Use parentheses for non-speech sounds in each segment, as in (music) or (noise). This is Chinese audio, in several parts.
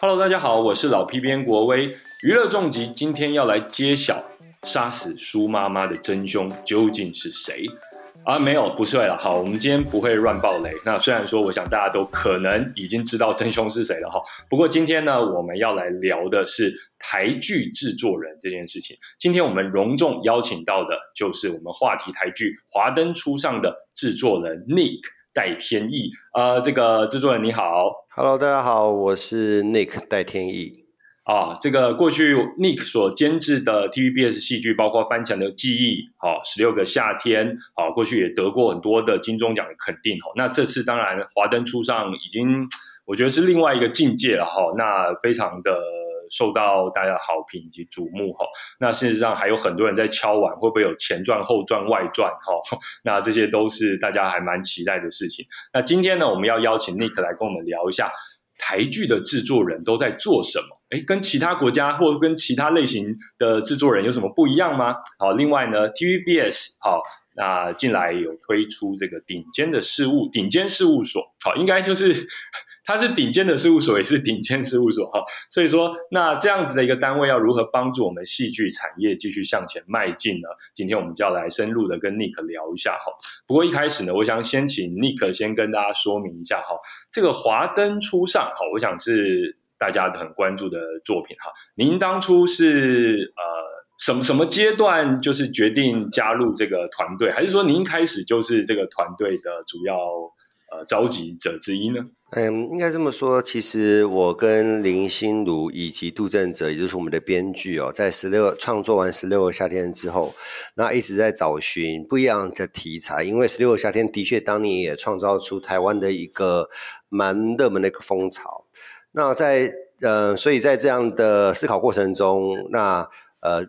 Hello，大家好，我是老 P 编国威，娱乐重疾，今天要来揭晓杀死苏妈妈的真凶究竟是谁。啊，没有，不是了。好，我们今天不会乱爆雷。那虽然说，我想大家都可能已经知道真凶是谁了哈。不过今天呢，我们要来聊的是台剧制作人这件事情。今天我们隆重邀请到的就是我们话题台剧《华灯初上》的制作人 Nick 戴天意。呃，这个制作人你好，Hello，大家好，我是 Nick 戴天意。啊，这个过去 Nick 所监制的 TVBS 戏剧，包括《翻墙的记忆》、好《十六个夏天》，好过去也得过很多的金钟奖的肯定。哈，那这次当然华灯初上，已经我觉得是另外一个境界了。哈，那非常的受到大家好评以及瞩目。哈，那事实上还有很多人在敲碗，会不会有前传、后传、外传？哈，(laughs) 那这些都是大家还蛮期待的事情。那今天呢，我们要邀请 Nick 来跟我们聊一下台剧的制作人都在做什么。哎，跟其他国家或跟其他类型的制作人有什么不一样吗？好，另外呢，TVBS 好，那近来有推出这个顶尖的事务，顶尖事务所，好，应该就是它是顶尖的事务所，也是顶尖事务所哈。所以说，那这样子的一个单位要如何帮助我们戏剧产业继续向前迈进呢？今天我们就要来深入的跟 Nick 聊一下哈。不过一开始呢，我想先请 Nick 先跟大家说明一下哈，这个华灯初上，好，我想是。大家很关注的作品哈，您当初是呃什么什么阶段就是决定加入这个团队，还是说您开始就是这个团队的主要呃召集者之一呢？嗯，应该这么说，其实我跟林心如以及杜正哲，也就是我们的编剧哦，在十六创作完《十六个夏天》之后，那一直在找寻不一样的题材，因为《十六个夏天》的确当年也创造出台湾的一个蛮热门的一个风潮。那在呃，所以在这样的思考过程中，那呃，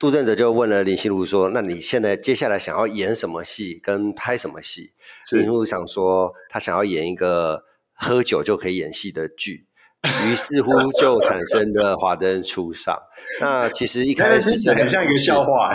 杜正哲就问了林心如说：“那你现在接下来想要演什么戏，跟拍什么戏？”林心如想说，他想要演一个喝酒就可以演戏的剧。(laughs) 于是乎就产生了华灯初上。那其实一开始是很像一个笑话，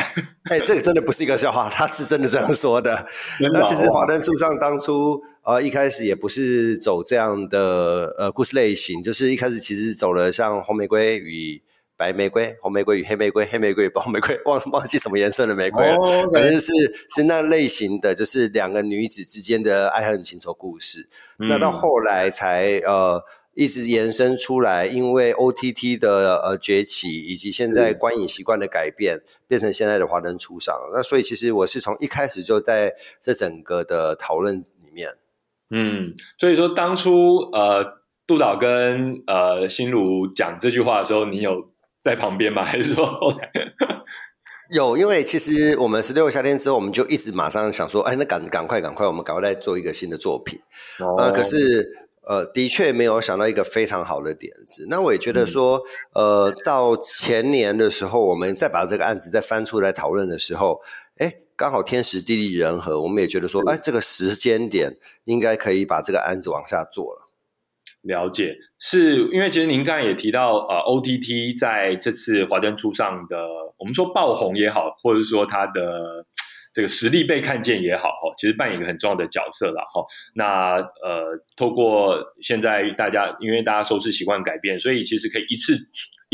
哎，这个真的不是一个笑话，他是真的这样说的。那其实华灯初上当初呃一开始也不是走这样的呃故事类型，就是一开始其实走了像红玫瑰与白玫瑰、红玫瑰与黑玫瑰、黑玫瑰与白玫瑰，忘忘记什么颜色的玫瑰了，反正是是那类型的，就是两个女子之间的爱恨情仇故事。那到后来才呃。一直延伸出来，因为 OTT 的呃崛起，以及现在观影习惯的改变，变成现在的华灯初上。那所以其实我是从一开始就在这整个的讨论里面。嗯，所以说当初呃杜导跟呃心如讲这句话的时候，你有在旁边吗？(laughs) 还是说后来 (laughs) 有？因为其实我们十六个夏天之后，我们就一直马上想说，哎，那赶赶快赶快，我们赶快再做一个新的作品。呃，可是。呃，的确没有想到一个非常好的点子。那我也觉得说，呃，到前年的时候，我们再把这个案子再翻出来讨论的时候，哎，刚好天时地利人和，我们也觉得说，哎，这个时间点应该可以把这个案子往下做了。了解，是因为其实您刚才也提到，呃，OTT 在这次华灯初上的，我们说爆红也好，或者说它的。这个实力被看见也好，哈，其实扮演一个很重要的角色了，哈。那呃，透过现在大家，因为大家收视习惯改变，所以其实可以一次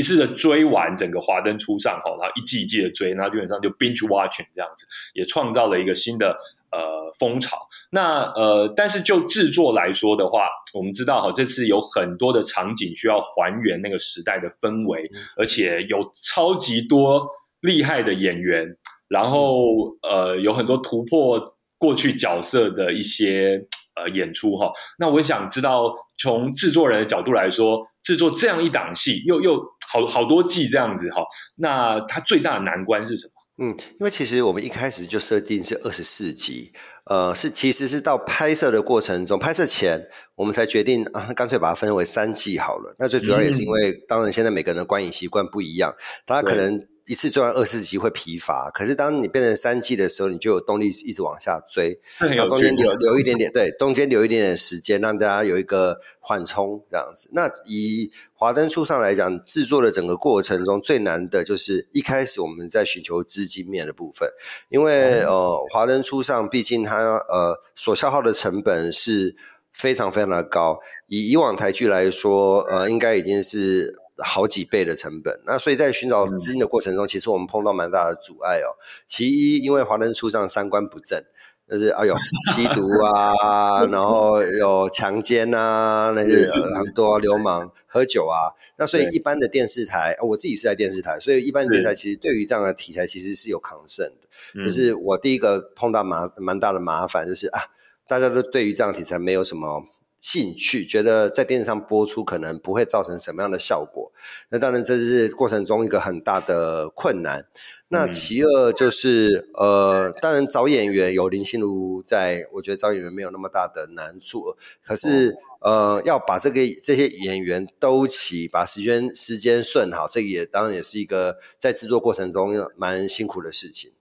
一次的追完整个华灯初上，哈，然后一季一季的追，那基本上就 binge watching 这样子，也创造了一个新的呃风潮。那呃，但是就制作来说的话，我们知道哈，这次有很多的场景需要还原那个时代的氛围，而且有超级多厉害的演员。然后呃，有很多突破过去角色的一些呃演出哈。那我想知道，从制作人的角度来说，制作这样一档戏，又又好好多季这样子哈，那它最大的难关是什么？嗯，因为其实我们一开始就设定是二十四集，呃，是其实是到拍摄的过程中，拍摄前我们才决定啊，干脆把它分为三季好了。那最主要也是因为，当然现在每个人的观影习惯不一样，大家可能一次做完二四集会疲乏，可是当你变成三季的时候，你就有动力一直往下追。那中间留留一点点，对，中间留一点点时间，让大家有一个缓冲这样子。那以华灯初上来讲，制作的整个过程中最难的就是一开始我们在寻求资金面的部分，因为呃，华灯初上毕竟它呃所消耗的成本是非常非常的高，以以往台剧来说，呃，应该已经是。好几倍的成本，那所以在寻找资金的过程中，其实我们碰到蛮大的阻碍哦。其一，因为华灯初上三观不正，就是哎呦吸毒啊，(laughs) 然后有强奸啊，那些很多流氓喝酒啊。那所以一般的电视台，我自己是在电视台，所以一般的电视台其实对于这样的题材其实是有抗胜的。就是我第一个碰到麻蛮大的麻烦，就是啊，大家都对于这样题材没有什么。兴趣觉得在电视上播出可能不会造成什么样的效果，那当然这是过程中一个很大的困难。那其二就是呃，当然找演员有林心如在，我觉得找演员没有那么大的难处。可是呃，要把这个这些演员都齐，把时间时间顺好，这个也当然也是一个在制作过程中蛮辛苦的事情。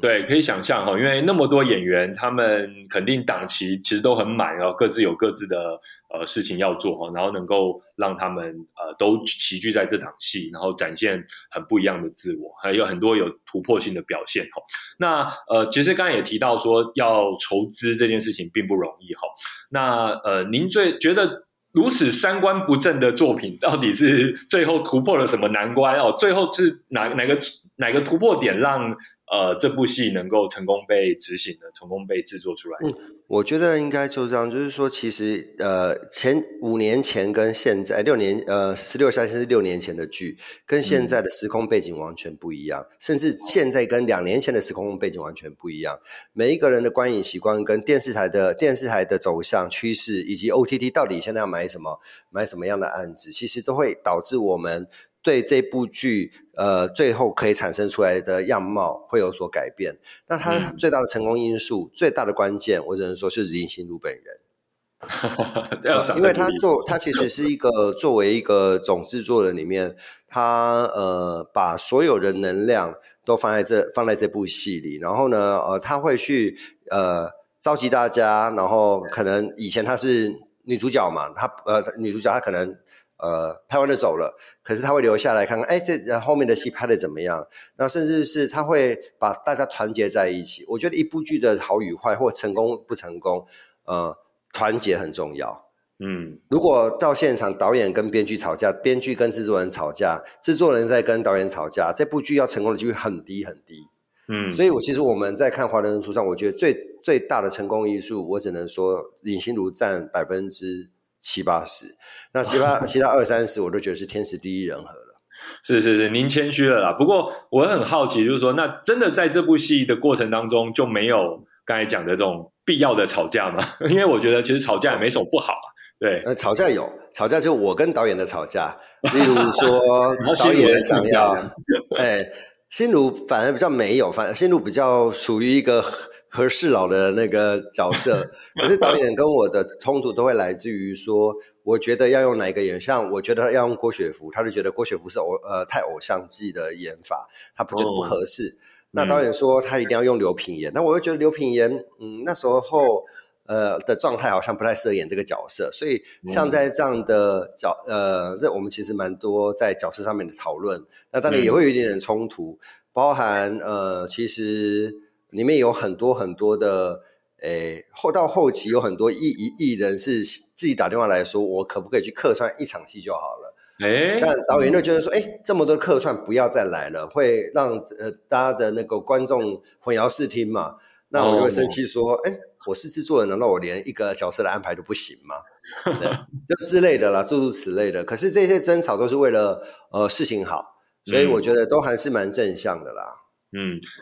对，可以想象哈，因为那么多演员，他们肯定档期其实都很满，然后各自有各自的呃事情要做哈，然后能够让他们呃都齐聚在这场戏，然后展现很不一样的自我，还有很多有突破性的表现哈。那呃，其实刚才也提到说要筹资这件事情并不容易哈。那呃，您最觉得如此三观不正的作品，到底是最后突破了什么难关哦？最后是哪哪个哪个突破点让？呃，这部戏能够成功被执行的，成功被制作出来。嗯，我觉得应该就这样，就是说，其实呃，前五年前跟现在六年，呃，十六夏天是六年前的剧，跟现在的时空背景完全不一样，甚至现在跟两年前的时空背景完全不一样。每一个人的观影习惯、跟电视台的电视台的走向趋势，以及 OTT 到底现在要买什么、买什么样的案子，其实都会导致我们。对这部剧，呃，最后可以产生出来的样貌会有所改变。那它最大的成功因素，最大的关键，我只能说就是林心如本人。(laughs) 因为他做，他其实是一个作为一个总制作人里面，他呃把所有的能量都放在这放在这部戏里，然后呢，呃，他会去呃召集大家，然后可能以前他是女主角嘛，她呃女主角她可能。呃，拍完了走了，可是他会留下来看看，哎，这后面的戏拍的怎么样？那甚至是他会把大家团结在一起。我觉得一部剧的好与坏或成功不成功，呃，团结很重要。嗯，如果到现场导演跟编剧吵架，编剧跟制作人吵架，制作人在跟导演吵架，这部剧要成功的几率很低很低。嗯，所以我其实我们在看《华人初上》，我觉得最最大的成功因素，我只能说林心如占百分之七八十。那其他其他二三十，我都觉得是天时地利人和了。是是是，您谦虚了啦。不过我很好奇，就是说，那真的在这部戏的过程当中，就没有刚才讲的这种必要的吵架吗？(laughs) 因为我觉得其实吵架也没什么不好啊。对，呃，吵架有吵架，就我跟导演的吵架。(laughs) 例如说，导演想要，哎，心如反而比较没有，反而心如比较属于一个。和事佬的那个角色，(laughs) 可是导演跟我的冲突都会来自于说，我觉得要用哪一个演，像我觉得要用郭雪芙，他就觉得郭雪芙是偶呃太偶像剧的演法，他不觉得不合适。那导演说他一定要用刘品言，那我又觉得刘品言，嗯，那时候呃的状态好像不太适合演这个角色，所以像在这样的角呃，这我们其实蛮多在角色上面的讨论，那当然也会有一点点冲突，包含呃，其实。里面有很多很多的，诶，后到后期有很多艺艺艺人是自己打电话来说，我可不可以去客串一场戏就好了？诶，但导演就觉得说，哎，这么多客串不要再来了，会让呃大家的那个观众混淆视听嘛。那我就会生气说，哎，我是制作人，难道我连一个角色的安排都不行吗？(laughs) 就之类的啦，诸如此类的。可是这些争吵都是为了呃事情好，所以我觉得都还是蛮正向的啦。嗯，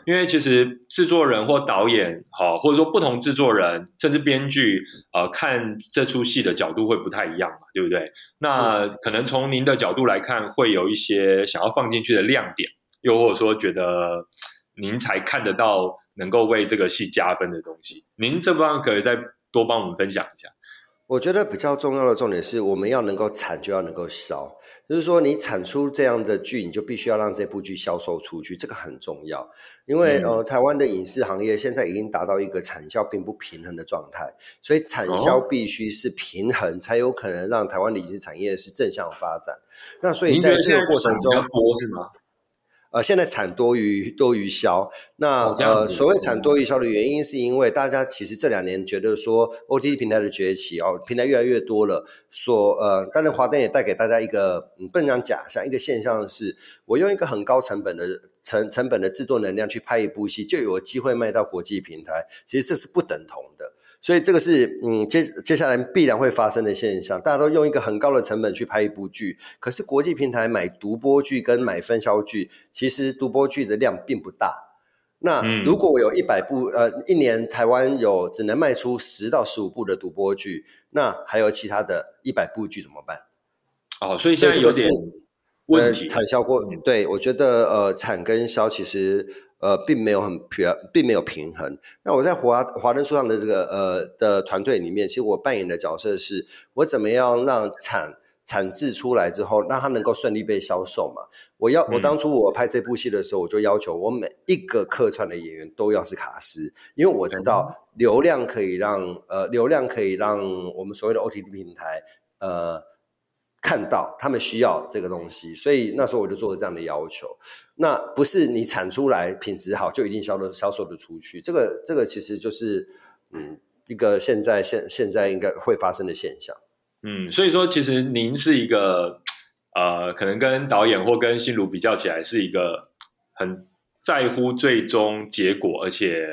因为其实制作人或导演，好，或者说不同制作人，甚至编剧，呃，看这出戏的角度会不太一样嘛，对不对？那可能从您的角度来看，会有一些想要放进去的亮点，又或者说觉得您才看得到能够为这个戏加分的东西，您这方可以再多帮我们分享一下。我觉得比较重要的重点是，我们要能够产，就要能够销。就是说，你产出这样的剧，你就必须要让这部剧销售出去，这个很重要。因为呃，台湾的影视行业现在已经达到一个产销并不平衡的状态，所以产销必须是平衡，才有可能让台湾的影视产业是正向发展。那所以在这个过程中，多是吗？呃，现在产多于多于销，那呃，所谓产多于销的原因，是因为大家其实这两年觉得说 OTT 平台的崛起哦，平台越来越多了，所呃，当然华灯也带给大家一个不能讲假象，一个现象是，我用一个很高成本的成成本的制作能量去拍一部戏，就有机会卖到国际平台，其实这是不等同的。所以这个是嗯接接下来必然会发生的现象，大家都用一个很高的成本去拍一部剧，可是国际平台买独播剧跟买分销剧，其实独播剧的量并不大。那如果我有一百部，呃，一年台湾有只能卖出十到十五部的独播剧，那还有其他的一百部剧怎么办？哦，所以现在有点问题，产销过，对我觉得呃产跟销其实。呃，并没有很平，并没有平衡。那我在华华灯初上的这个呃的团队里面，其实我扮演的角色是，我怎么样让产产制出来之后，让它能够顺利被销售嘛？我要我当初我拍这部戏的时候，我就要求我每一个客串的演员都要是卡司，因为我知道流量可以让呃流量可以让我们所谓的 OTT 平台呃。看到他们需要这个东西，所以那时候我就做了这样的要求。那不是你产出来品质好就一定销的销售的出去，这个这个其实就是嗯一个现在现现在应该会发生的现象。嗯，所以说其实您是一个呃，可能跟导演或跟新卢比较起来，是一个很在乎最终结果，而且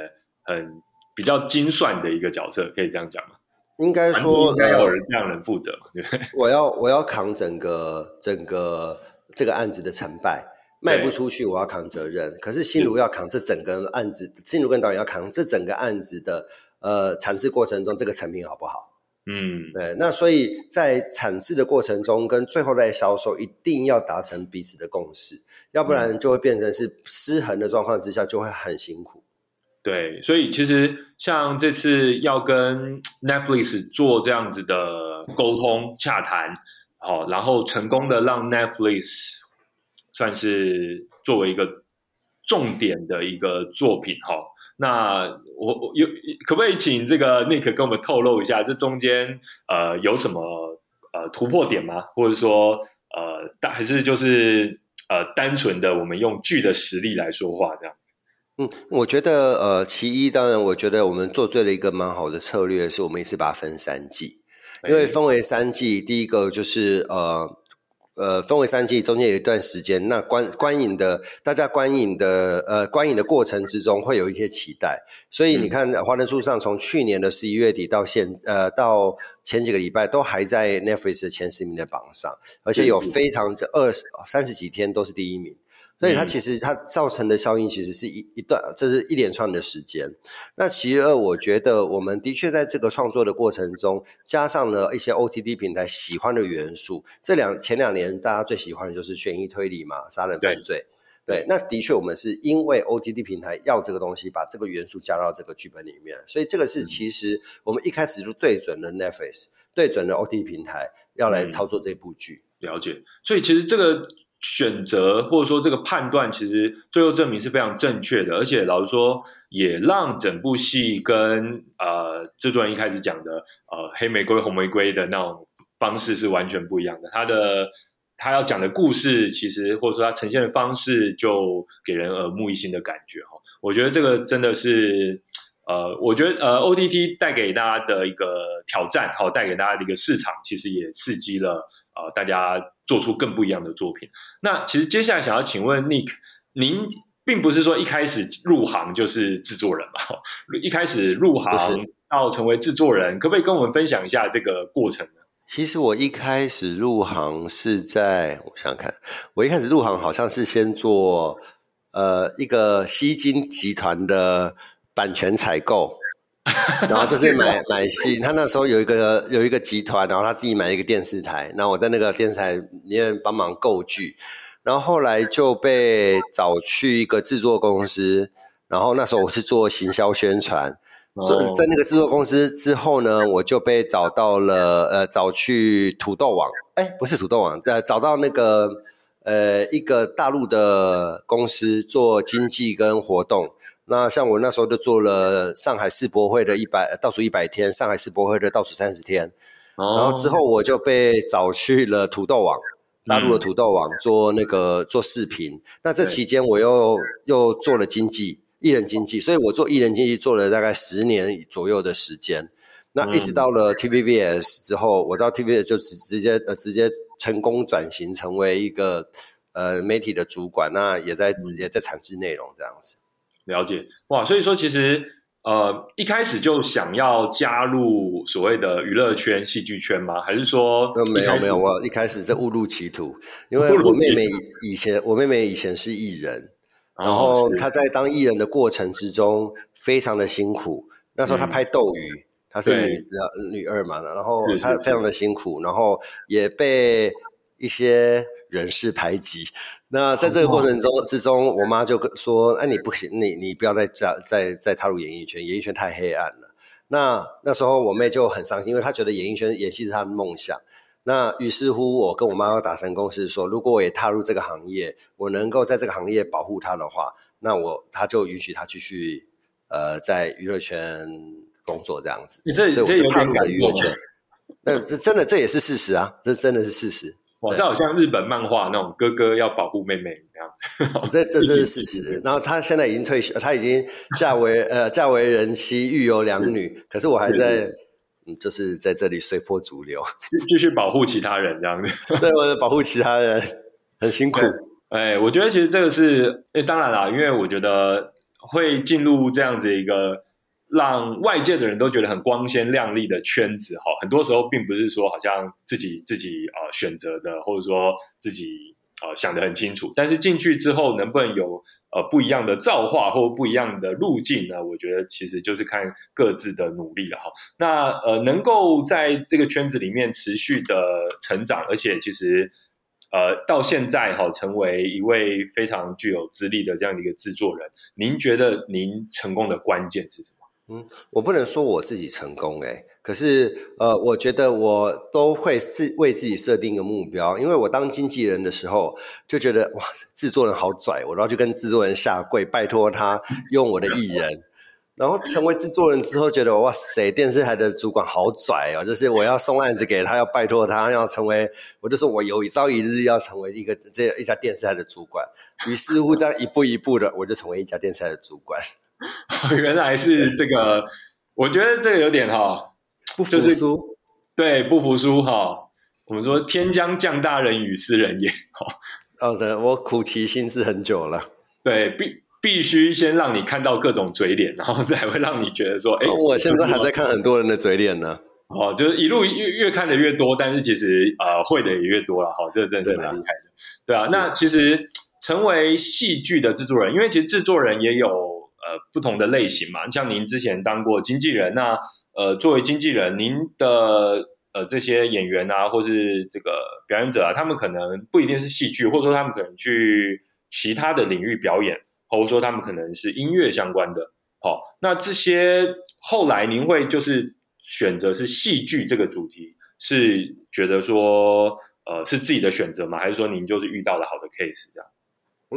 很比较精算的一个角色，可以这样讲吗？应该说，应该有人这样人负责对 (laughs) 我要我要扛整个整个这个案子的成败，卖不出去我要扛责任。可是新卢要扛这整个案子，新卢跟导演要扛这整个案子的呃产制过程中，这个成品好不好？嗯，对。那所以在产制的过程中，跟最后在销售，一定要达成彼此的共识，要不然就会变成是失衡的状况之下，就会很辛苦。对，所以其实像这次要跟 Netflix 做这样子的沟通洽谈，好，然后成功的让 Netflix 算是作为一个重点的一个作品，哈。那我有可不可以请这个 Nick 跟我们透露一下，这中间呃有什么呃突破点吗？或者说呃，还是就是呃单纯的我们用剧的实力来说话这样？嗯，我觉得呃，其一当然，我觉得我们做对了一个蛮好的策略，是我们一次把它分三季，因为分为三季，第一个就是呃呃，分为三季，中间有一段时间，那观观影的大家观影的呃观影的过程之中，会有一些期待，所以你看华灯初上从去年的十一月底到现呃到前几个礼拜，都还在 Netflix 前十名的榜上，而且有非常二十三十几天都是第一名。所以它其实它造成的效应其实是一一段，这是一连串的时间。那其二，我觉得我们的确在这个创作的过程中，加上了一些 OTT 平台喜欢的元素。这两前两年大家最喜欢的就是悬疑推理嘛，杀人犯罪。对，那的确我们是因为 OTT 平台要这个东西，把这个元素加到这个剧本里面。所以这个是其实我们一开始就对准了 Netflix，对准了 OTT 平台要来操作这部剧。了解。所以其实这个。选择或者说这个判断，其实最后证明是非常正确的，而且老实说，也让整部戏跟呃制作人一开始讲的呃黑玫瑰红玫瑰的那种方式是完全不一样的。他的他要讲的故事，其实或者说他呈现的方式，就给人耳目一新的感觉哈。我觉得这个真的是呃，我觉得呃 O T T 带给大家的一个挑战，好带给大家的一个市场，其实也刺激了。呃，大家做出更不一样的作品。那其实接下来想要请问 Nick，您并不是说一开始入行就是制作人嘛？一开始入行到成为制作人，可不可以跟我们分享一下这个过程呢？其实我一开始入行是在，我想想看，我一开始入行好像是先做呃一个西金集团的版权采购。(laughs) 然后就是买买戏，他那时候有一个有一个集团，然后他自己买一个电视台，然后我在那个电视台里面帮忙购剧，然后后来就被找去一个制作公司，然后那时候我是做行销宣传，在在那个制作公司之后呢，我就被找到了，呃，找去土豆网，哎，不是土豆网，呃，找到那个呃一个大陆的公司做经济跟活动。那像我那时候就做了上海世博会的一百倒数一百天，上海世博会的倒数三十天。然后之后我就被找去了土豆网，大陆的土豆网做那个做视频。那这期间我又又做了经济。艺人经济，所以我做艺人经济做了大概十年左右的时间。那一直到了 TVBS 之后，我到 TVBS 就直直接呃直接成功转型成为一个呃媒体的主管，那也在也在产制内容这样子。了解哇，所以说其实呃一开始就想要加入所谓的娱乐圈、戏剧圈吗？还是说没有没有？我一开始在误入歧途，因为我妹妹以前我妹妹以前是艺人。然后她在当艺人的过程之中非常的辛苦。那时候她拍《斗鱼》，她是女女二嘛，然后她非常的辛苦，然后也被一些人士排挤。那在这个过程中之中，我妈就说：“哎，你不行，你你不要再再再再踏入演艺圈，演艺圈太黑暗了。”那那时候我妹就很伤心，因为她觉得演艺圈演戏是她的梦想。那于是乎，我跟我妈妈达成共识，说如果我也踏入这个行业，我能够在这个行业保护她的话，那我她就允许她继续呃在娱乐圈工作这样子。你这这有点娱乐圈。那这真的这也是事实啊，这真的是事实。哇，这好像日本漫画那种哥哥要保护妹妹一样。这这这是事实。(laughs) 然后他现在已经退休，他已经嫁为呃嫁为人妻，育有两女。可是我还在。嗯，就是在这里随波逐流，继续保护其他人这样子。(laughs) 对，我保护其他人很辛苦。哎，我觉得其实这个是，哎，当然啦，因为我觉得会进入这样子一个让外界的人都觉得很光鲜亮丽的圈子哈，很多时候并不是说好像自己自己呃选择的，或者说自己呃想的很清楚，但是进去之后能不能有。呃，不一样的造化或不一样的路径呢？我觉得其实就是看各自的努力了哈。那呃，能够在这个圈子里面持续的成长，而且其实呃到现在哈，成为一位非常具有资历的这样的一个制作人，您觉得您成功的关键是什么？嗯，我不能说我自己成功哎。可是，呃，我觉得我都会自为自己设定一个目标，因为我当经纪人的时候就觉得哇，制作人好拽，我然后就跟制作人下跪，拜托他用我的艺人。然后成为制作人之后，觉得哇塞，电视台的主管好拽哦，就是我要送案子给他，要拜托他，要成为，我就说我有一朝一日要成为一个这一家电视台的主管。于是乎，这样一步一步的，我就成为一家电视台的主管。(laughs) 原来是这个，我觉得这个有点哈。不服输，对，不服输哈。我们说天将降大任于斯人也，哈。好的，我苦其心志很久了。对，必必须先让你看到各种嘴脸，然后再会让你觉得说，哎，我现在还在看很多人的嘴脸呢。哦，就是一路越越看的越多，但是其实呃会的也越多了。哈，这个真的是蛮厉害的。对啊，那其实成为戏剧的制作人，因为其实制作人也有呃不同的类型嘛。像您之前当过经纪人，那呃，作为经纪人，您的呃这些演员啊，或是这个表演者啊，他们可能不一定是戏剧，或者说他们可能去其他的领域表演，或者说他们可能是音乐相关的。好，那这些后来您会就是选择是戏剧这个主题，是觉得说呃是自己的选择吗？还是说您就是遇到了好的 case 这样？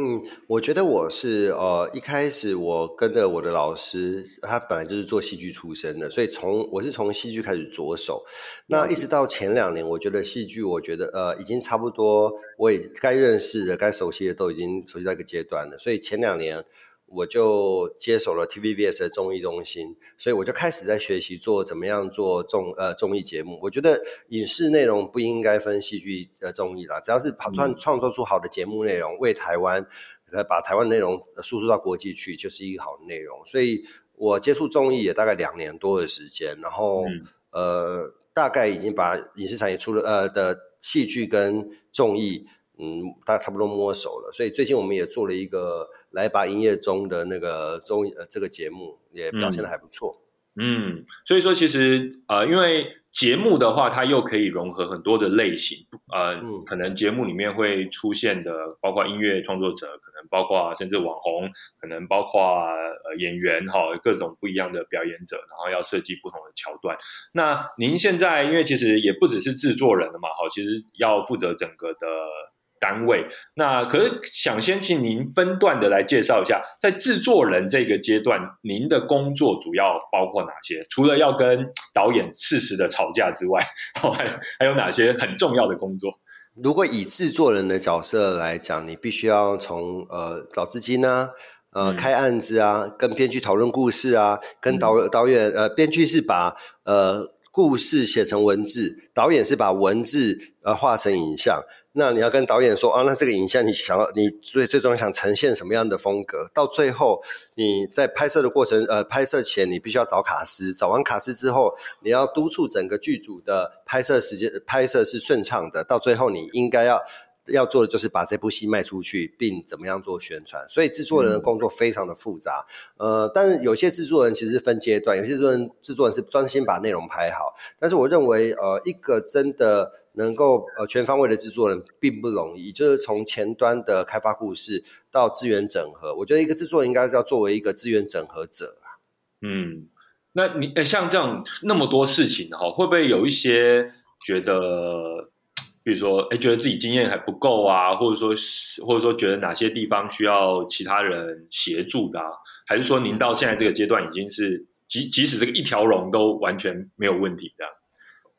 嗯，我觉得我是呃，一开始我跟着我的老师，他本来就是做戏剧出身的，所以从我是从戏剧开始着手。那一直到前两年，我觉得戏剧，我觉得呃，已经差不多，我也该认识的、该熟悉的都已经熟悉到一个阶段了。所以前两年。我就接手了 TVBS 的综艺中心，所以我就开始在学习做怎么样做综呃综艺节目。我觉得影视内容不应该分戏剧呃综艺啦，只要是跑创创作出好的节目内容，为台湾呃把台湾内容输出到国际去，就是一个好的内容。所以我接触综艺也大概两年多的时间，然后呃大概已经把影视产业出了呃的戏剧跟综艺嗯大概差不多摸熟了。所以最近我们也做了一个。来把营业中的那个综艺呃这个节目也表现的还不错，嗯，所以说其实呃因为节目的话，它又可以融合很多的类型，呃，可能节目里面会出现的，包括音乐创作者，可能包括甚至网红，可能包括呃演员哈，各种不一样的表演者，然后要设计不同的桥段。那您现在因为其实也不只是制作人了嘛，好，其实要负责整个的。单位，那可是想先请您分段的来介绍一下，在制作人这个阶段，您的工作主要包括哪些？除了要跟导演适时的吵架之外，还还有哪些很重要的工作？如果以制作人的角色来讲，你必须要从呃找资金啊，呃开案子啊，跟编剧讨论故事啊，跟导导演呃编剧是把呃故事写成文字，导演是把文字呃画成影像。那你要跟导演说啊，那这个影像你想要，你最最终想呈现什么样的风格？到最后你在拍摄的过程，呃，拍摄前你必须要找卡司，找完卡司之后，你要督促整个剧组的拍摄时间，拍摄是顺畅的。到最后你应该要要做的就是把这部戏卖出去，并怎么样做宣传。所以制作人的工作非常的复杂，呃，但是有些制作人其实分阶段，有些制作人制作人是专心把内容拍好。但是我认为，呃，一个真的。能够呃全方位的制作人并不容易，就是从前端的开发故事到资源整合，我觉得一个制作人应该是要作为一个资源整合者啊。嗯，那你像这样那么多事情哈，会不会有一些觉得，比如说哎觉得自己经验还不够啊，或者说或者说觉得哪些地方需要其他人协助的，还是说您到现在这个阶段已经是即即使这个一条龙都完全没有问题这样？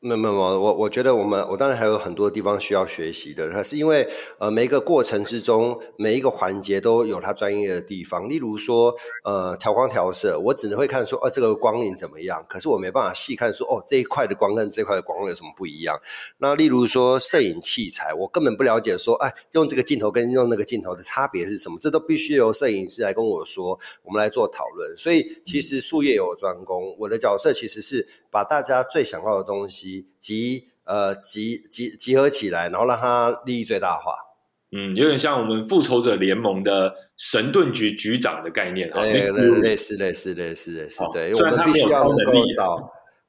没有没有，我我觉得我们我当然还有很多地方需要学习的，它是因为呃每一个过程之中每一个环节都有它专业的地方。例如说呃调光调色，我只能会看说哦这个光影怎么样，可是我没办法细看说哦这一块的光跟这块的光有什么不一样。那例如说摄影器材，我根本不了解说哎用这个镜头跟用那个镜头的差别是什么，这都必须由摄影师来跟我说，我们来做讨论。所以其实术业有专攻，我的角色其实是把大家最想要的东西。集呃集集集合起来，然后让它利益最大化。嗯，有点像我们复仇者联盟的神盾局局长的概念啊，类类似类似类似类似，对，我们必须要能够找。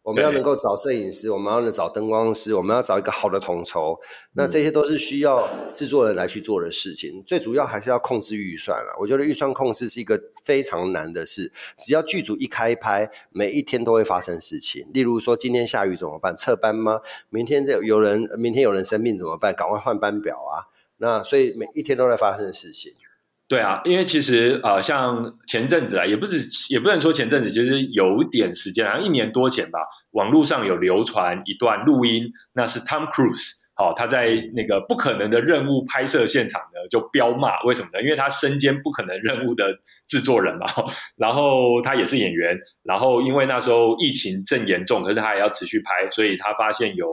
我们要能够找摄影师，我们要能找灯光师，我们要找一个好的统筹，那这些都是需要制作人来去做的事情。最主要还是要控制预算了。我觉得预算控制是一个非常难的事。只要剧组一开拍，每一天都会发生事情。例如说，今天下雨怎么办？撤班吗？明天这有人，明天有人生病怎么办？赶快换班表啊！那所以每一天都在发生事情。对啊，因为其实呃，像前阵子啊，也不是也不能说前阵子，其实有点时间，好像一年多前吧，网络上有流传一段录音，那是 Tom Cruise，好，他在那个不可能的任务拍摄现场呢，就彪骂，为什么呢？因为他身兼不可能任务的制作人嘛，(laughs) 然后他也是演员，然后因为那时候疫情正严重，可是他也要持续拍，所以他发现有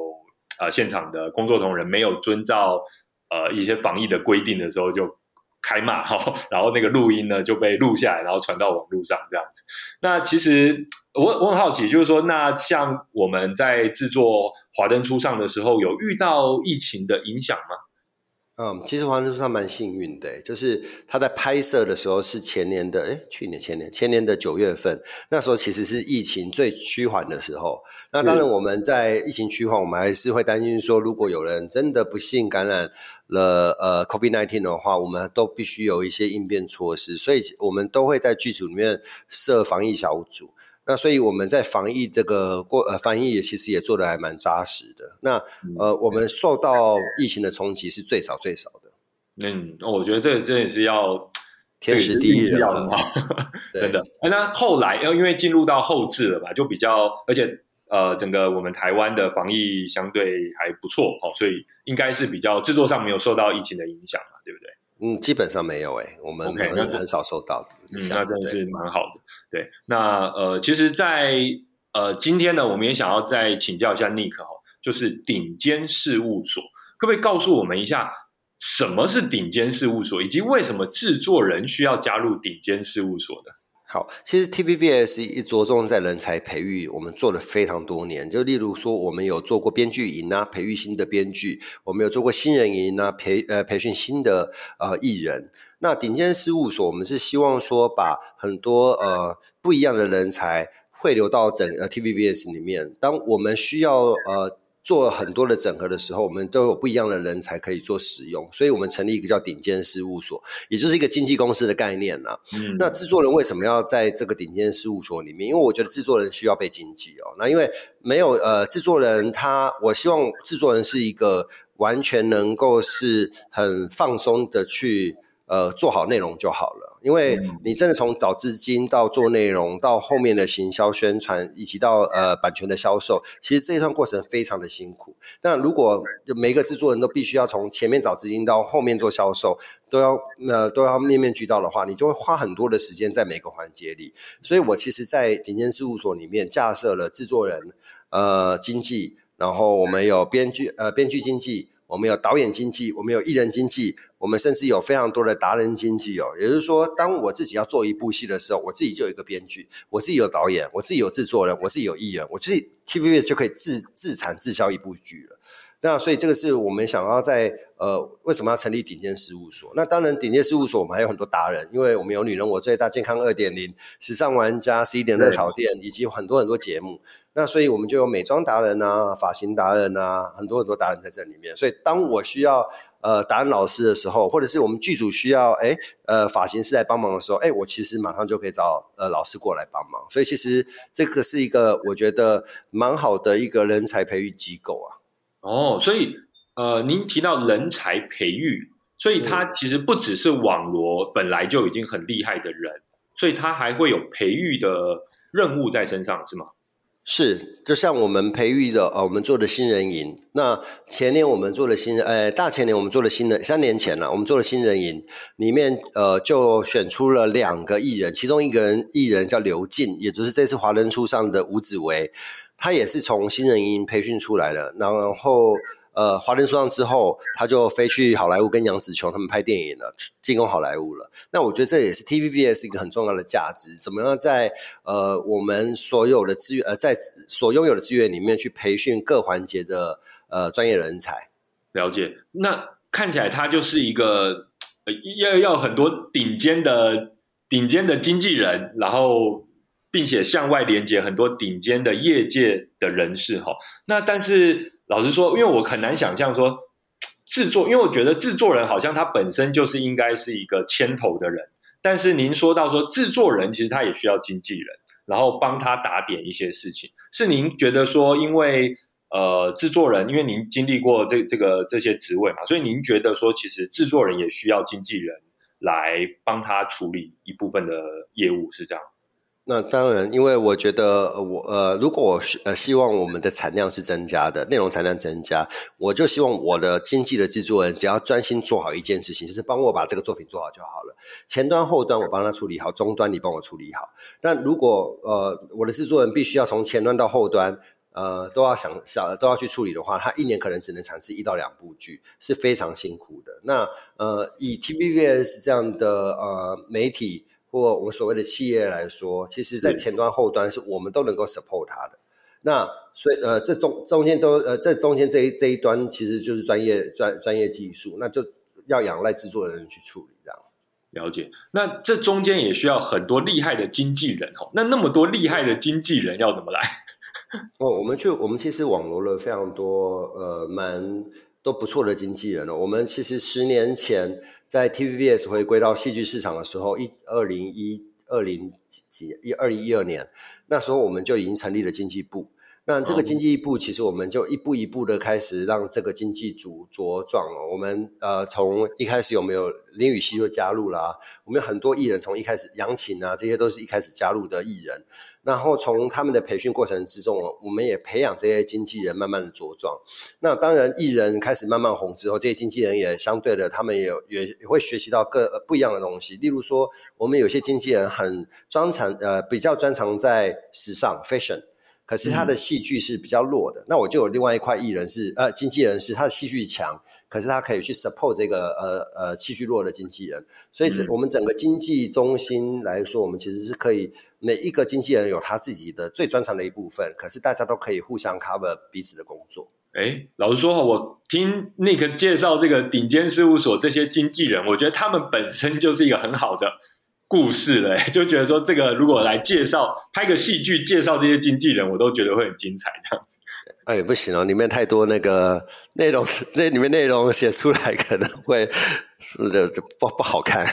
呃现场的工作同仁没有遵照呃一些防疫的规定的时候就。开骂哈，(laughs) 然后那个录音呢就被录下来，然后传到网络上这样子。那其实我我很好奇，就是说，那像我们在制作《华灯初上》的时候，有遇到疫情的影响吗？嗯，其实华灯初上蛮幸运的，就是他在拍摄的时候是前年的，哎，去年前年前年的九月份，那时候其实是疫情最趋缓的时候。那当然我们在疫情趋缓，我们还是会担心说，如果有人真的不幸感染了呃 COVID nineteen 的话，我们都必须有一些应变措施，所以我们都会在剧组里面设防疫小组。那所以我们在防疫这个过呃防疫其实也做的还蛮扎实的。那呃我们受到疫情的冲击是最少最少的。嗯，我觉得这这也是要天时地利要很好，真的。那后来要因为进入到后置了吧，就比较而且呃整个我们台湾的防疫相对还不错哦，所以应该是比较制作上没有受到疫情的影响嘛，对不对？嗯，基本上没有诶，我们很很少收到的，嗯，那真的是蛮好的。对，那呃，其实，在呃今天呢，我们也想要再请教一下 Nick 哦，就是顶尖事务所，可不可以告诉我们一下什么是顶尖事务所，以及为什么制作人需要加入顶尖事务所呢？好，其实 TVBS 一着重在人才培育，我们做了非常多年。就例如说，我们有做过编剧营啊，培育新的编剧；我们有做过新人营啊，培呃培训新的呃艺人。那顶尖事务所，我们是希望说把很多呃不一样的人才汇流到整呃 TVBS 里面。当我们需要呃。做很多的整合的时候，我们都有不一样的人才可以做使用，所以我们成立一个叫顶尖事务所，也就是一个经纪公司的概念啦。嗯，那制作人为什么要在这个顶尖事务所里面？因为我觉得制作人需要被经纪哦。那因为没有呃制作人，他我希望制作人是一个完全能够是很放松的去。呃，做好内容就好了，因为你真的从找资金到做内容，到后面的行销宣传，以及到呃版权的销售，其实这一段过程非常的辛苦。那如果每一个制作人都必须要从前面找资金到后面做销售，都要呃都要面面俱到的话，你就会花很多的时间在每个环节里。所以我其实，在顶尖事务所里面架设了制作人呃经济，然后我们有编剧呃编剧经济。我们有导演经济，我们有艺人经济，我们甚至有非常多的达人经济哦。也就是说，当我自己要做一部戏的时候，我自己就有一个编剧，我自己有导演，我自己有制作人，我自己有艺人，我自己 TVB 就可以自自产自销一部剧了。那所以这个是我们想要在呃，为什么要成立顶尖事务所？那当然，顶尖事务所我们还有很多达人，因为我们有女人我最大、健康二点零、时尚玩家、十一点热炒店，以及很多很多节目。那所以我们就有美妆达人啊、发型达人啊，很多很多达人在这里面。所以当我需要呃达人老师的时候，或者是我们剧组需要哎呃发型师来帮忙的时候，哎，我其实马上就可以找呃老师过来帮忙。所以其实这个是一个我觉得蛮好的一个人才培育机构啊。哦，所以呃，您提到人才培育，所以它其实不只是网罗本来就已经很厉害的人，所以他还会有培育的任务在身上，是吗？是，就像我们培育的，呃，我们做的新人营。那前年我们做的新人，呃，大前年我们做的新人，三年前了，我们做的新人营里面，呃，就选出了两个艺人，其中一个人艺人叫刘静，也就是这次华人初上的吴子维，他也是从新人营培训出来的，然后。呃，华灯初上之后，他就飞去好莱坞跟杨紫琼他们拍电影了，进攻好莱坞了。那我觉得这也是 TVBS 一个很重要的价值，怎么样在呃我们所有的资源呃在所拥有的资源里面去培训各环节的呃专业人才。了解，那看起来他就是一个要要很多顶尖的顶尖的经纪人，然后并且向外连接很多顶尖的业界的人士哈。那但是。老实说，因为我很难想象说制作，因为我觉得制作人好像他本身就是应该是一个牵头的人。但是您说到说制作人，其实他也需要经纪人，然后帮他打点一些事情。是您觉得说，因为呃制作人，因为您经历过这这个这些职位嘛，所以您觉得说，其实制作人也需要经纪人来帮他处理一部分的业务，是这样。那当然，因为我觉得我呃，如果我是呃希望我们的产量是增加的，内容产量增加，我就希望我的经济的制作人只要专心做好一件事情，就是帮我把这个作品做好就好了。前端后端我帮他处理好，终端你帮我处理好。那如果呃我的制作人必须要从前端到后端呃都要想想都要去处理的话，他一年可能只能产制一到两部剧，是非常辛苦的。那呃以 TVBS 这样的呃媒体。或我们所谓的企业来说，其实在前端后端是我们都能够 support 它的。那所以呃，这中中间都呃，这中间这一这一端其实就是专业专专业技术，那就要仰赖制作人去处理这样。了解。那这中间也需要很多厉害的经纪人哦。那那么多厉害的经纪人要怎么来？(laughs) 哦，我们去我们其实网罗了非常多呃蛮。都不错的经纪人了。我们其实十年前在 TVBS 回归到戏剧市场的时候，一二零一二零几一二零一二年，那时候我们就已经成立了经纪部。那这个经济部其实我们就一步一步的开始让这个经济组茁壮了。我们呃从一开始有没有林雨熙就加入了，我们有很多艺人从一开始杨琴啊这些都是一开始加入的艺人。然后从他们的培训过程之中，我们也培养这些经纪人慢慢的茁壮。那当然艺人开始慢慢红之后，这些经纪人也相对的他们也也也会学习到各不一样的东西。例如说，我们有些经纪人很专长呃比较专长在时尚 fashion。可是他的戏剧是比较弱的，那我就有另外一块艺人是呃经纪人是他的戏剧强，可是他可以去 support 这个呃呃戏剧弱的经纪人，所以我们整个经纪中心来说，我们其实是可以每一个经纪人有他自己的最专长的一部分，可是大家都可以互相 cover 彼此的工作。哎，老实说我听 Nick 介绍这个顶尖事务所这些经纪人，我觉得他们本身就是一个很好的故事了，(laughs) 就觉得说这个如果来介绍拍个戏剧介绍这些经纪人，我都觉得会很精彩这样子。哎，不行哦，里面太多那个 (laughs) 内容，(laughs) 那里面内容写出来可能会这不不好看，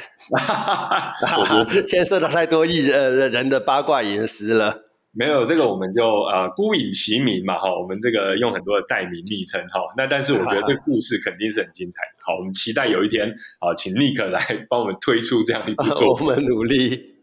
牵涉到太多艺呃人的八卦隐私了。没有这个，我们就呃孤影其名嘛哈，我们这个用很多的代名昵称哈。那但是我觉得这 (laughs) 故事肯定是很精彩。好，我们期待有一天啊，请 Nick 来 (laughs) 帮我们推出这样一部作 (laughs) 品。我们努力。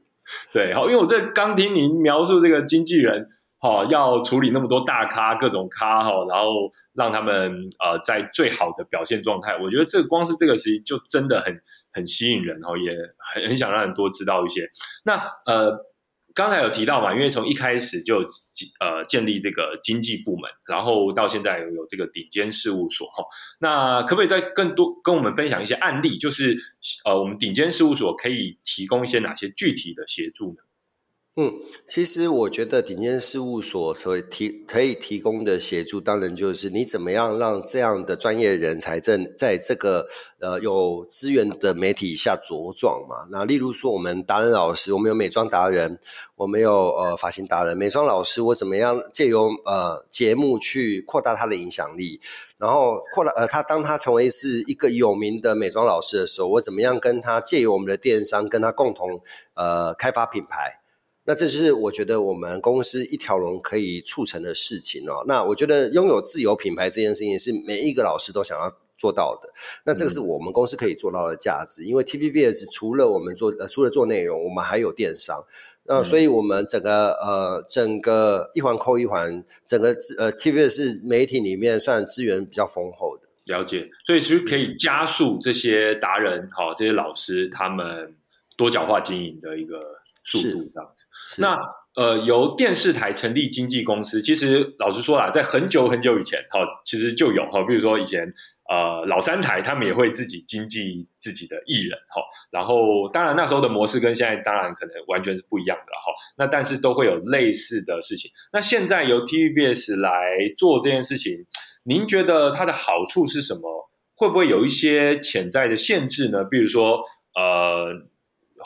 对，好，因为我这刚听您描述这个经纪人哈，要处理那么多大咖各种咖哈，然后让他们呃在最好的表现状态，我觉得这光是这个事情就真的很很吸引人哦，也很很想让人多知道一些。那呃。刚才有提到嘛，因为从一开始就呃建立这个经济部门，然后到现在有这个顶尖事务所哈，那可不可以再更多跟我们分享一些案例？就是呃我们顶尖事务所可以提供一些哪些具体的协助呢？嗯，其实我觉得顶尖事务所所提可以提供的协助，当然就是你怎么样让这样的专业人才正在这个呃有资源的媒体下茁壮嘛。那例如说，我们达人老师，我们有美妆达人，我们有呃发型达人。美妆老师，我怎么样借由呃节目去扩大他的影响力？然后扩大呃他当他成为是一个有名的美妆老师的时候，我怎么样跟他借由我们的电商跟他共同呃开发品牌？那这是我觉得我们公司一条龙可以促成的事情哦。那我觉得拥有自有品牌这件事情是每一个老师都想要做到的。那这个是我们公司可以做到的价值，因为 TVBS 除了我们做呃除了做内容，我们还有电商。那所以我们整个呃整个一环扣一环，整个呃 TVBS 是媒体里面算资源比较丰厚的。了解，所以其实可以加速这些达人好这些老师他们多角化经营的一个速度，这样子。那呃，由电视台成立经纪公司，其实老实说啦，在很久很久以前，哈，其实就有哈，比如说以前呃老三台，他们也会自己经纪自己的艺人，哈，然后当然那时候的模式跟现在当然可能完全是不一样的哈，那但是都会有类似的事情。那现在由 TVBS 来做这件事情，您觉得它的好处是什么？会不会有一些潜在的限制呢？比如说呃，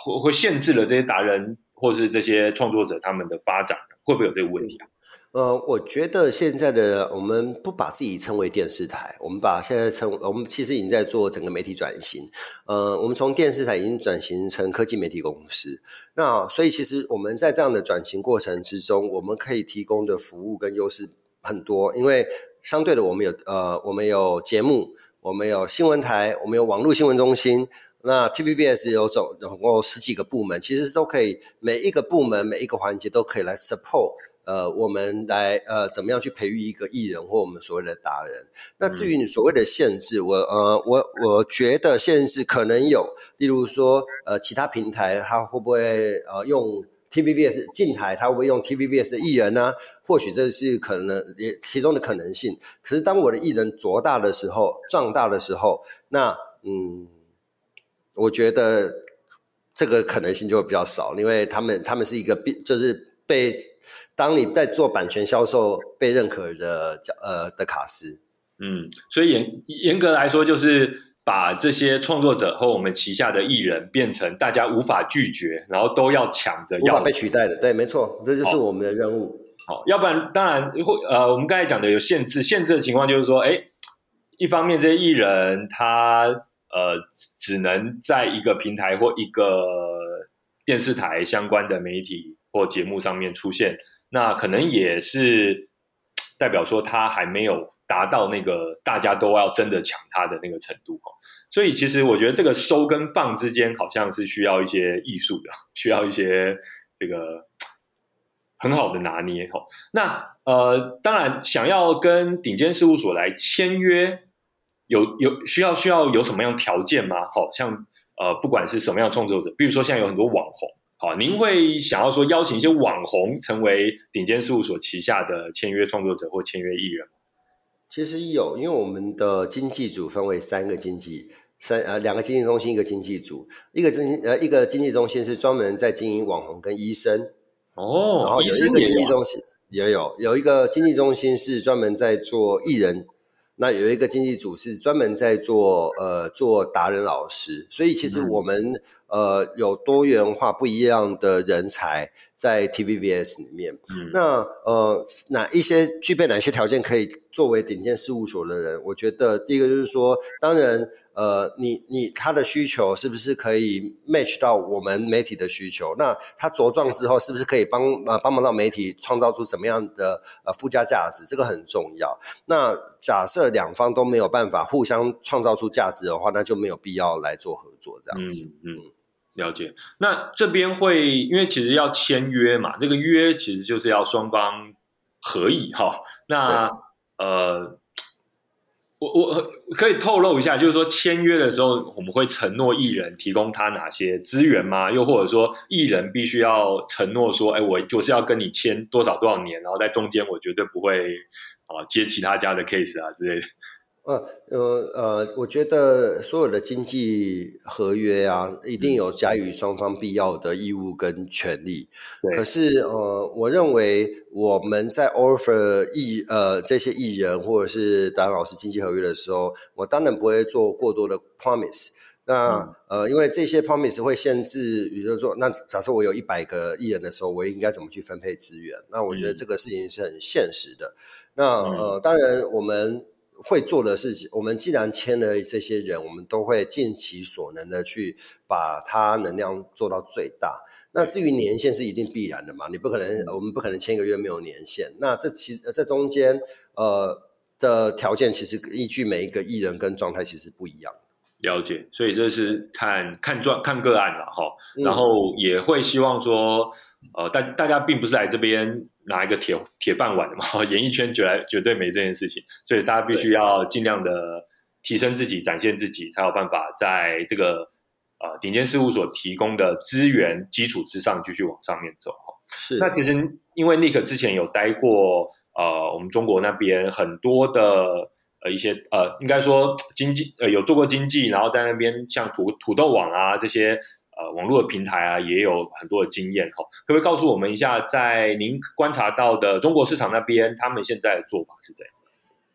会会限制了这些达人。或是这些创作者他们的发展会不会有这个问题啊？呃，我觉得现在的我们不把自己称为电视台，我们把现在称我们其实已经在做整个媒体转型。呃，我们从电视台已经转型成科技媒体公司。那所以其实我们在这样的转型过程之中，我们可以提供的服务跟优势很多，因为相对的我们有呃我们有节目，我们有新闻台，我们有网络新闻中心。那 TVBS 有总总共十几个部门，其实都可以每一个部门每一个环节都可以来 support，呃，我们来呃怎么样去培育一个艺人或我们所谓的达人。那至于你所谓的限制，我呃我我觉得限制可能有，例如说呃其他平台它会不会呃用 TVBS 进台，它会不会用 TVBS 的艺人呢？或许这是可能也其中的可能性。可是当我的艺人做大的时候，壮大的时候，那嗯。我觉得这个可能性就会比较少，因为他们他们是一个被就是被当你在做版权销售被认可的呃的卡司，嗯，所以严严格来说，就是把这些创作者和我们旗下的艺人变成大家无法拒绝，然后都要抢着要被取代的，对，没错，这就是我们的任务。好，要不然当然会呃，我们刚才讲的有限制，限制的情况就是说，哎，一方面这些艺人他。呃，只能在一个平台或一个电视台相关的媒体或节目上面出现，那可能也是代表说他还没有达到那个大家都要真的抢他的那个程度所以其实我觉得这个收跟放之间好像是需要一些艺术的，需要一些这个很好的拿捏哈。那呃，当然想要跟顶尖事务所来签约。有有需要需要有什么样条件吗？好像呃，不管是什么样的创作者，比如说现在有很多网红，好，您会想要说邀请一些网红成为顶尖事务所旗下的签约创作者或签约艺人吗？其实有，因为我们的经济组分为三个经济，三呃两个经济中心，一个经济组，一个经呃一个经济中心是专门在经营网红跟医生哦，然后有一个经济中心也有有一个经济中心是专门在做艺人。那有一个经济组是专门在做呃做达人老师，所以其实我们呃有多元化不一样的人才在 TVBS 里面。嗯，那呃哪一些具备哪些条件可以作为顶尖事务所的人？我觉得第一个就是说，当然。呃，你你他的需求是不是可以 match 到我们媒体的需求？那他茁壮之后，是不是可以帮呃帮忙到媒体创造出什么样的呃附加价值？这个很重要。那假设两方都没有办法互相创造出价值的话，那就没有必要来做合作这样子。嗯嗯，了解。那这边会因为其实要签约嘛，这个约其实就是要双方合意哈。那呃。我我可以透露一下，就是说签约的时候，我们会承诺艺人提供他哪些资源吗？又或者说艺人必须要承诺说，哎，我就是要跟你签多少多少年，然后在中间我绝对不会啊接其他家的 case 啊之类的。呃呃呃，我觉得所有的经济合约啊，一定有加予双方必要的义务跟权利。可是呃，我认为我们在 offer 艺呃这些艺人或者是达老师经济合约的时候，我当然不会做过多的 promise。那呃，因为这些 promise 会限制，比如说，那假设我有一百个艺人的时候，我应该怎么去分配资源？那我觉得这个事情是很现实的。那呃，当然我们。会做的事情，我们既然签了这些人，我们都会尽其所能的去把它能量做到最大。那至于年限是一定必然的嘛？你不可能，我们不可能签一个月没有年限。那这其这中间呃的条件，其实依据每一个艺人跟状态其实不一样。了解，所以这是看看状看个案了哈。然后也会希望说，呃，大大家并不是来这边。拿一个铁铁饭碗的嘛，(laughs) 演艺圈绝来绝对没这件事情，所以大家必须要尽量的提升自己，展现自己，才有办法在这个呃顶尖事务所提供的资源基础之上继续往上面走哈。是，那其实因为 Nick 之前有待过呃我们中国那边很多的呃一些呃应该说经济呃有做过经济，然后在那边像土土豆网啊这些。呃，网络的平台啊，也有很多的经验哈，可不可以告诉我们一下，在您观察到的中国市场那边，他们现在的做法是怎样？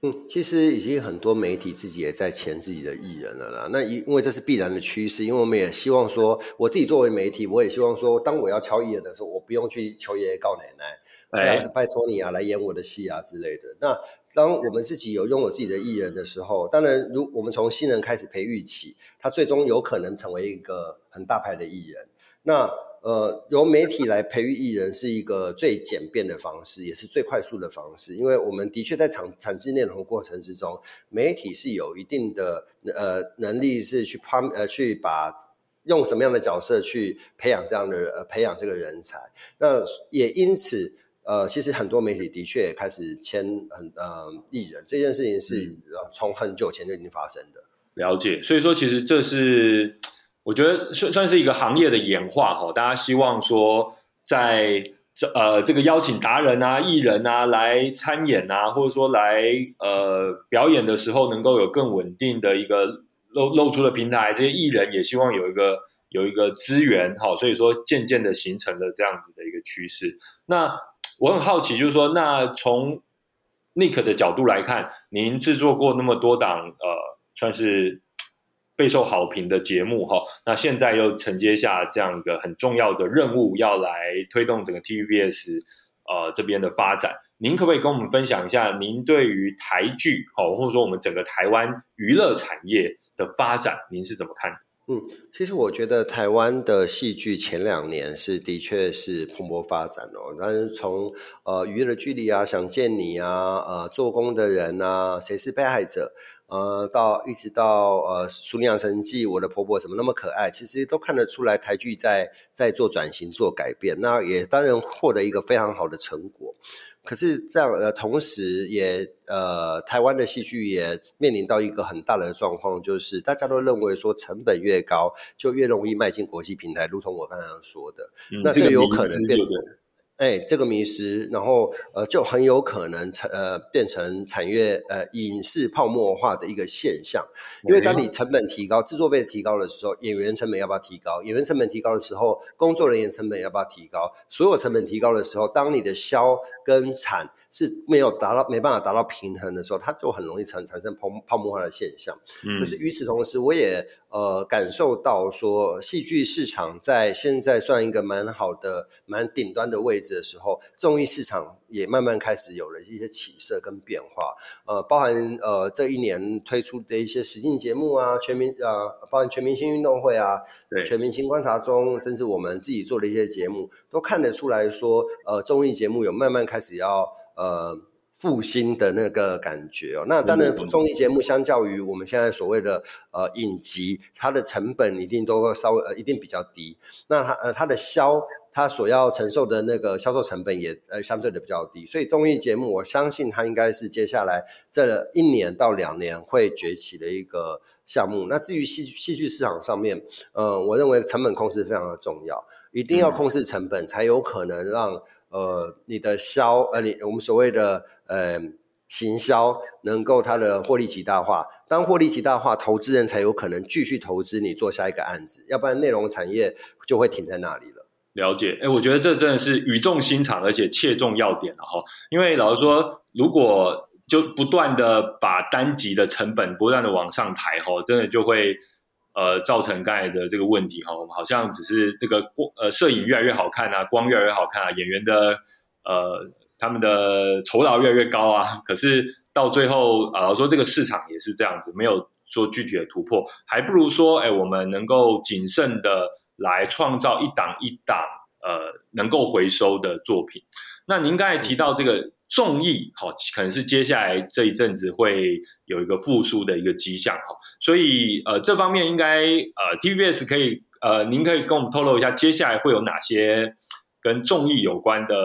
嗯，其实已经很多媒体自己也在签自己的艺人了啦。那因因为这是必然的趋势，因为我们也希望说，我自己作为媒体，我也希望说，当我要敲艺人的时候，我不用去求爷爷告奶奶。哎，拜托你啊，来演我的戏啊之类的。那当我们自己有拥有自己的艺人的时候，当然，如我们从新人开始培育起，他最终有可能成为一个很大牌的艺人。那呃，由媒体来培育艺人是一个最简便的方式，也是最快速的方式，因为我们的确在产产制内容过程之中，媒体是有一定的呃能力，是去攀呃去把用什么样的角色去培养这样的呃培养这个人才。那也因此。呃，其实很多媒体的确开始签很呃艺人，这件事情是从很久前就已经发生的。了解，所以说其实这是我觉得算算是一个行业的演化哈。大家希望说，在这呃这个邀请达人啊、艺人啊来参演啊，或者说来呃表演的时候，能够有更稳定的一个露露出的平台。这些艺人也希望有一个有一个资源哈，所以说渐渐的形成了这样子的一个趋势。那我很好奇，就是说，那从 Nick 的角度来看，您制作过那么多档呃，算是备受好评的节目哈，那现在又承接下这样一个很重要的任务，要来推动整个 TVBS 呃这边的发展，您可不可以跟我们分享一下，您对于台剧哦，或者说我们整个台湾娱乐产业的发展，您是怎么看？嗯，其实我觉得台湾的戏剧前两年是的确是蓬勃发展哦。但是从呃《娱乐距离》啊，《想见你》啊，呃，《做工的人》啊，《谁是被害者》呃，到一直到呃《淑女养成记》，我的婆婆怎么那么可爱？其实都看得出来台剧在在做转型、做改变。那也当然获得一个非常好的成果。可是这样呃，同时也呃，台湾的戏剧也面临到一个很大的状况，就是大家都认为说成本越高，就越容易迈进国际平台，如同我刚刚说的，那就有可能变。哎，这个迷失，然后呃，就很有可能成呃变成产业呃影视泡沫化的一个现象。因为当你成本提高，制作费提高的时候，演员成本要不要提高？演员成本提高的时候，工作人员成本要不要提高？所有成本提高的时候，当你的销跟产是没有达到没办法达到平衡的时候，它就很容易产产生泡泡沫化的现象。嗯可是与此同时，我也呃感受到说，戏剧市场在现在算一个蛮好的、蛮顶端的位置的时候，综艺市场也慢慢开始有了一些起色跟变化。呃，包含呃这一年推出的一些实境节目啊，全民呃，包含全明星运动会啊，对全明星观察中，甚至我们自己做的一些节目，都看得出来说，呃，综艺节目有慢慢开始要呃复兴的那个感觉哦。那当然，嗯综艺节目相较于我们现在所谓的呃影集，它的成本一定都会稍微呃一定比较低。那它呃它的销它所要承受的那个销售成本也呃相对的比较低，所以综艺节目我相信它应该是接下来这一年到两年会崛起的一个项目。那至于戏戏剧市场上面，呃，我认为成本控制非常的重要，一定要控制成本，才有可能让呃你的销呃你我们所谓的呃行销能够它的获利极大化。当获利极大化，投资人才有可能继续投资你做下一个案子，要不然内容产业就会停在那里了。了解，哎，我觉得这真的是语重心长，而且切中要点了哈。因为老实说，如果就不断的把单集的成本不断的往上抬哈，真的就会呃造成刚才的这个问题哈。我们好像只是这个光呃摄影越来越好看啊，光越来越好看啊，演员的呃他们的酬劳越来越高啊，可是到最后啊、呃，说这个市场也是这样子，没有做具体的突破，还不如说，哎，我们能够谨慎的来创造一档一档呃能够回收的作品。那您刚才提到这个综艺，好，可能是接下来这一阵子会有一个复苏的一个迹象，哈，所以呃这方面应该呃 TVBS 可以呃，您可以跟我们透露一下，接下来会有哪些跟综艺有关的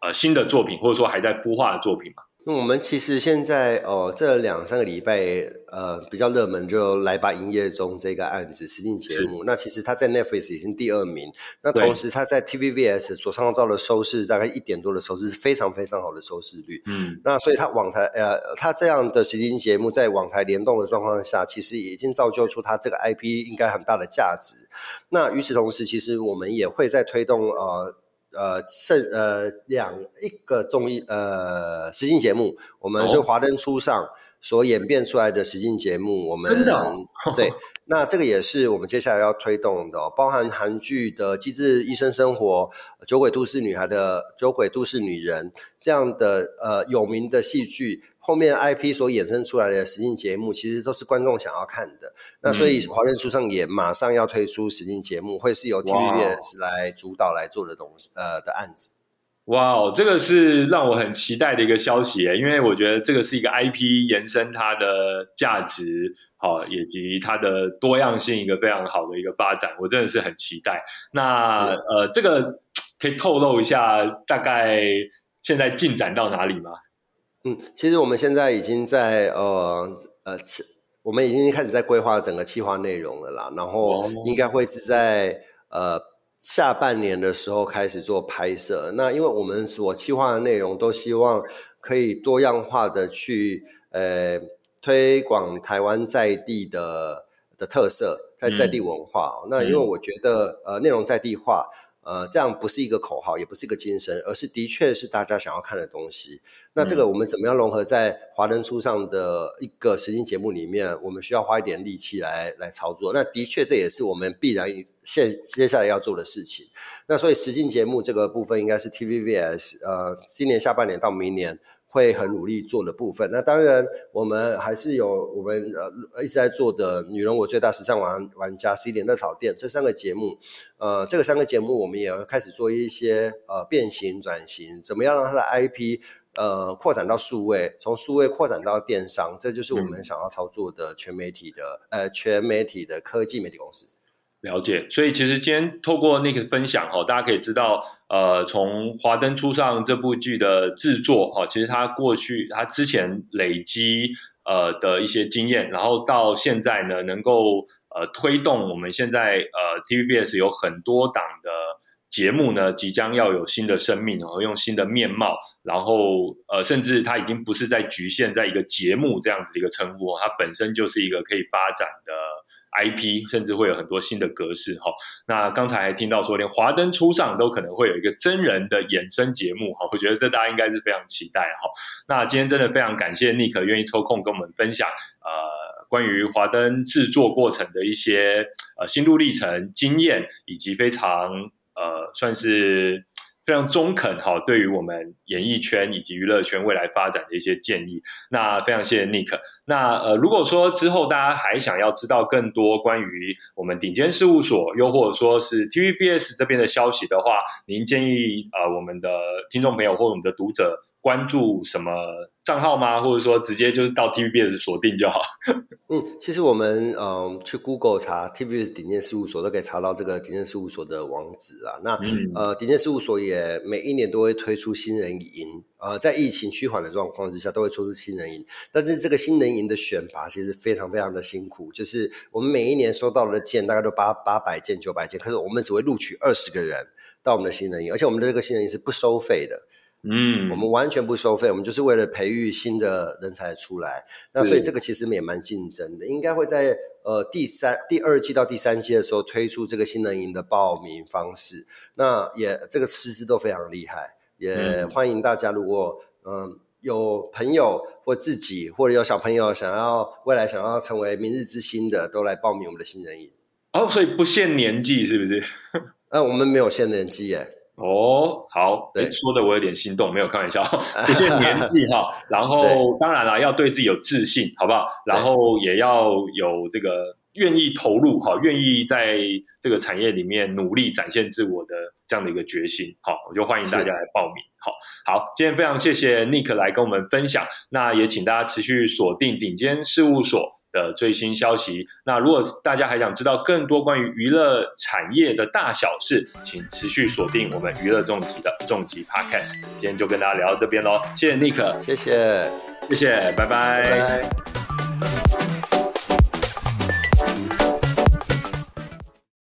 呃新的作品，或者说还在孵化的作品吗？那我们其实现在哦，这两三个礼拜呃比较热门，就来吧营业中这个案子实境节目。那其实它在 Netflix 已经第二名，那同时它在 TVBS 所创造的收视大概一点多的收视，是非常非常好的收视率。嗯，那所以它网台呃，它这样的实境节目在网台联动的状况下，其实已经造就出它这个 IP 应该很大的价值。那与此同时，其实我们也会在推动呃。呃，剩呃两一个综艺呃实境节目，我们就华灯初上所演变出来的实境节目，我们 (laughs) 对，那这个也是我们接下来要推动的、哦，包含韩剧的《机智医生生活》、《酒鬼都市女孩》的《酒鬼都市女人》这样的呃有名的戏剧。后面 IP 所衍生出来的实境节目，其实都是观众想要看的。那所以华人书上也马上要推出实境节目，会是由 TVBS 来主导来做的东西，呃的案子。哇哦，这个是让我很期待的一个消息因为我觉得这个是一个 IP 延伸它的价值，好，以及它的多样性一个非常好的一个发展，我真的是很期待。那呃，这个可以透露一下大概现在进展到哪里吗？嗯，其实我们现在已经在呃呃，我们已经开始在规划整个企划内容了啦，然后应该会是在呃下半年的时候开始做拍摄。那因为我们所计划的内容都希望可以多样化的去呃推广台湾在地的的特色，在在地文化。那因为我觉得呃内容在地化。呃，这样不是一个口号，也不是一个精神，而是的确是大家想要看的东西。那这个我们怎么样融合在华灯初上的一个实境节目里面？我们需要花一点力气来来操作。那的确这也是我们必然现接下来要做的事情。那所以实境节目这个部分应该是 TVBS 呃，今年下半年到明年。会很努力做的部分，那当然我们还是有我们呃一直在做的《女人我最大时尚玩玩家》十一点热炒店这三个节目，呃，这个三个节目我们也要开始做一些呃变形转型，怎么样让它的 IP 呃扩展到数位，从数位扩展到电商，这就是我们想要操作的全媒体的呃全媒体的科技媒体公司。了解，所以其实今天透过那个分享哈，大家可以知道，呃，从《华灯初上》这部剧的制作哈，其实它过去它之前累积呃的一些经验，然后到现在呢，能够呃推动我们现在呃 TVBS 有很多档的节目呢，即将要有新的生命和用新的面貌，然后呃，甚至它已经不是在局限在一个节目这样子的一个称呼，它本身就是一个可以发展的。IP，甚至会有很多新的格式哈。那刚才还听到说，连华灯初上都可能会有一个真人的衍生节目哈。我觉得这大家应该是非常期待哈。那今天真的非常感谢 Nick 愿意抽空跟我们分享呃关于华灯制作过程的一些呃心路历程、经验，以及非常呃算是。非常中肯哈，对于我们演艺圈以及娱乐圈未来发展的一些建议。那非常谢谢 Nick。那呃，如果说之后大家还想要知道更多关于我们顶尖事务所，又或者说是 TVBS 这边的消息的话，您建议呃我们的听众朋友或我们的读者。关注什么账号吗？或者说直接就是到 TVBS 锁定就好。嗯，其实我们嗯去 Google 查 TVBS 顶尖事务所都可以查到这个顶尖事务所的网址啊。那呃顶尖事务所也每一年都会推出新人营，呃在疫情趋缓的状况之下都会推出新人营。但是这个新人营的选拔其实非常非常的辛苦，就是我们每一年收到的件大概都八八百件九百件，可是我们只会录取二十个人到我们的新人营，而且我们的这个新人营是不收费的。嗯，我们完全不收费，我们就是为了培育新的人才出来。那所以这个其实也蛮竞争的，应该会在呃第三、第二季到第三季的时候推出这个新人营的报名方式。那也这个师资都非常厉害，也欢迎大家如果嗯有朋友或自己或者有小朋友想要未来想要成为明日之星的，都来报名我们的新人营。哦，所以不限年纪是不是？(laughs) 呃，我们没有限年纪耶。哦，好，对，说的我有点心动，没有开玩笑，(laughs) 不限年纪哈。(laughs) 然后当然了，要对自己有自信，好不好？然后也要有这个愿意投入哈，愿意在这个产业里面努力展现自我的这样的一个决心。好，我就欢迎大家来报名。好，好，今天非常谢谢 Nick 来跟我们分享，那也请大家持续锁定顶尖事务所。的最新消息。那如果大家还想知道更多关于娱乐产业的大小事，请持续锁定我们娱乐重疾的重疾 Podcast。今天就跟大家聊到这边喽，谢谢 Nick，谢谢，谢谢，拜拜。